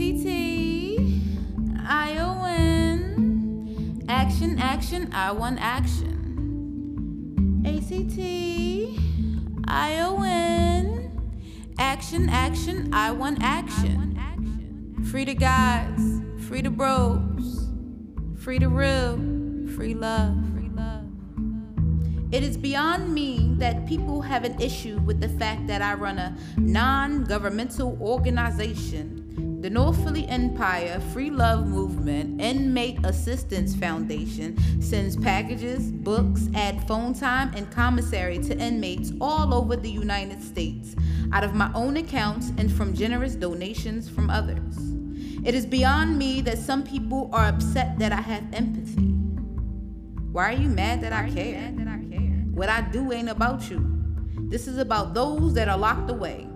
ACT, ION, action, action, I want action. ACT, ION, action, action, I want action. Free the guys, free the bros, free the real, free love. It is beyond me that people have an issue with the fact that I run a non governmental organization. The North Philly Empire Free Love Movement Inmate Assistance Foundation sends packages, books, add phone time, and commissary to inmates all over the United States out of my own accounts and from generous donations from others. It is beyond me that some people are upset that I have empathy. Why are you mad that I care? What I do ain't about you. This is about those that are locked away.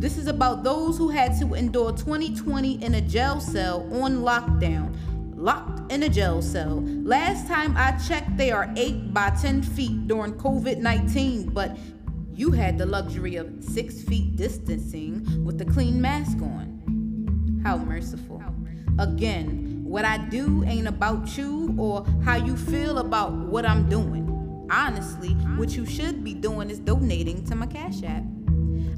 This is about those who had to endure 2020 in a jail cell on lockdown, locked in a jail cell. Last time I checked, they are 8 by 10 feet during COVID 19, but you had the luxury of 6 feet distancing with a clean mask on. How merciful. Again, what I do ain't about you or how you feel about what I'm doing. Honestly, what you should be doing is donating to my Cash App.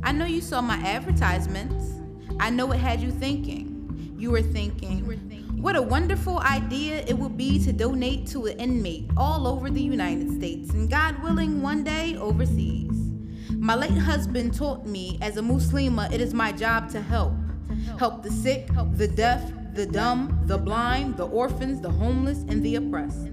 I know you saw my advertisements. I know it had you thinking. You were thinking, what a wonderful idea it would be to donate to an inmate all over the United States and God willing, one day overseas. My late husband taught me as a Muslima, it is my job to help. Help the sick, the deaf, the dumb, the blind, the orphans, the homeless, and the oppressed.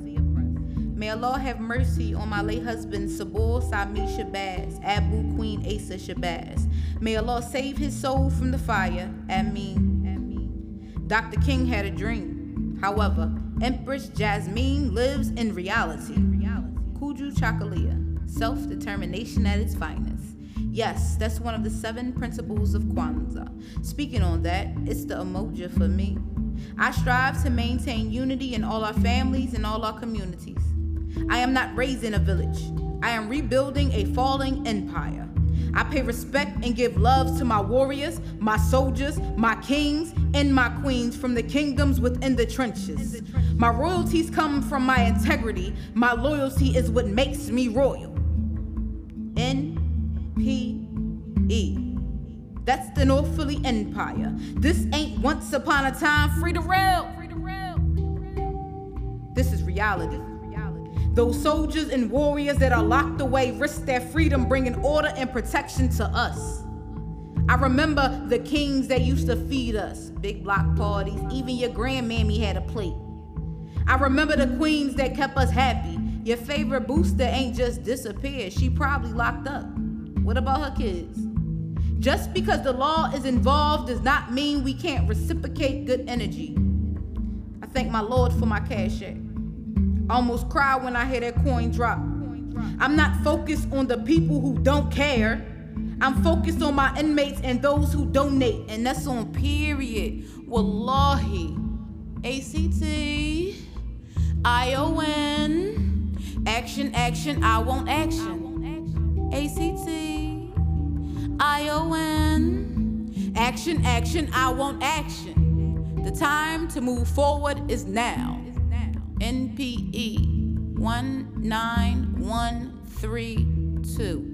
May Allah have mercy on my late husband Sabul Sami Shabazz, Abu Queen Asa Shabazz. May Allah save his soul from the fire. Ameen. Ameen. Dr. King had a dream. However, Empress Jasmine lives in reality. Kujichagulia, self determination at its finest. Yes, that's one of the seven principles of Kwanzaa. Speaking on that, it's the Umoja for me. I strive to maintain unity in all our families and all our communities. I am not raising a village. I am rebuilding a falling empire. I pay respect and give love to my warriors, my soldiers, my kings, and my queens from the kingdoms within the trenches. My royalties come from my integrity. My loyalty is what makes me royal. N P E. That's the North Philly Empire. This ain't once upon a time free to rail. This is reality. Those soldiers and warriors that are locked away risk their freedom, bringing order and protection to us. I remember the kings that used to feed us, big block parties, even your grandmammy had a plate. I remember the queens that kept us happy. Your favorite booster ain't just disappeared, she probably locked up. What about her kids? Just because the law is involved does not mean we can't reciprocate good energy. I thank my Lord for my cash app. Almost cry when I hear that coin drop. I'm not focused on the people who don't care. I'm focused on my inmates and those who donate, and that's on period. Wallahi. ACT, ION, action, action, I want action. ACT, ION, action, action, I want action. The time to move forward is now. NPE 1913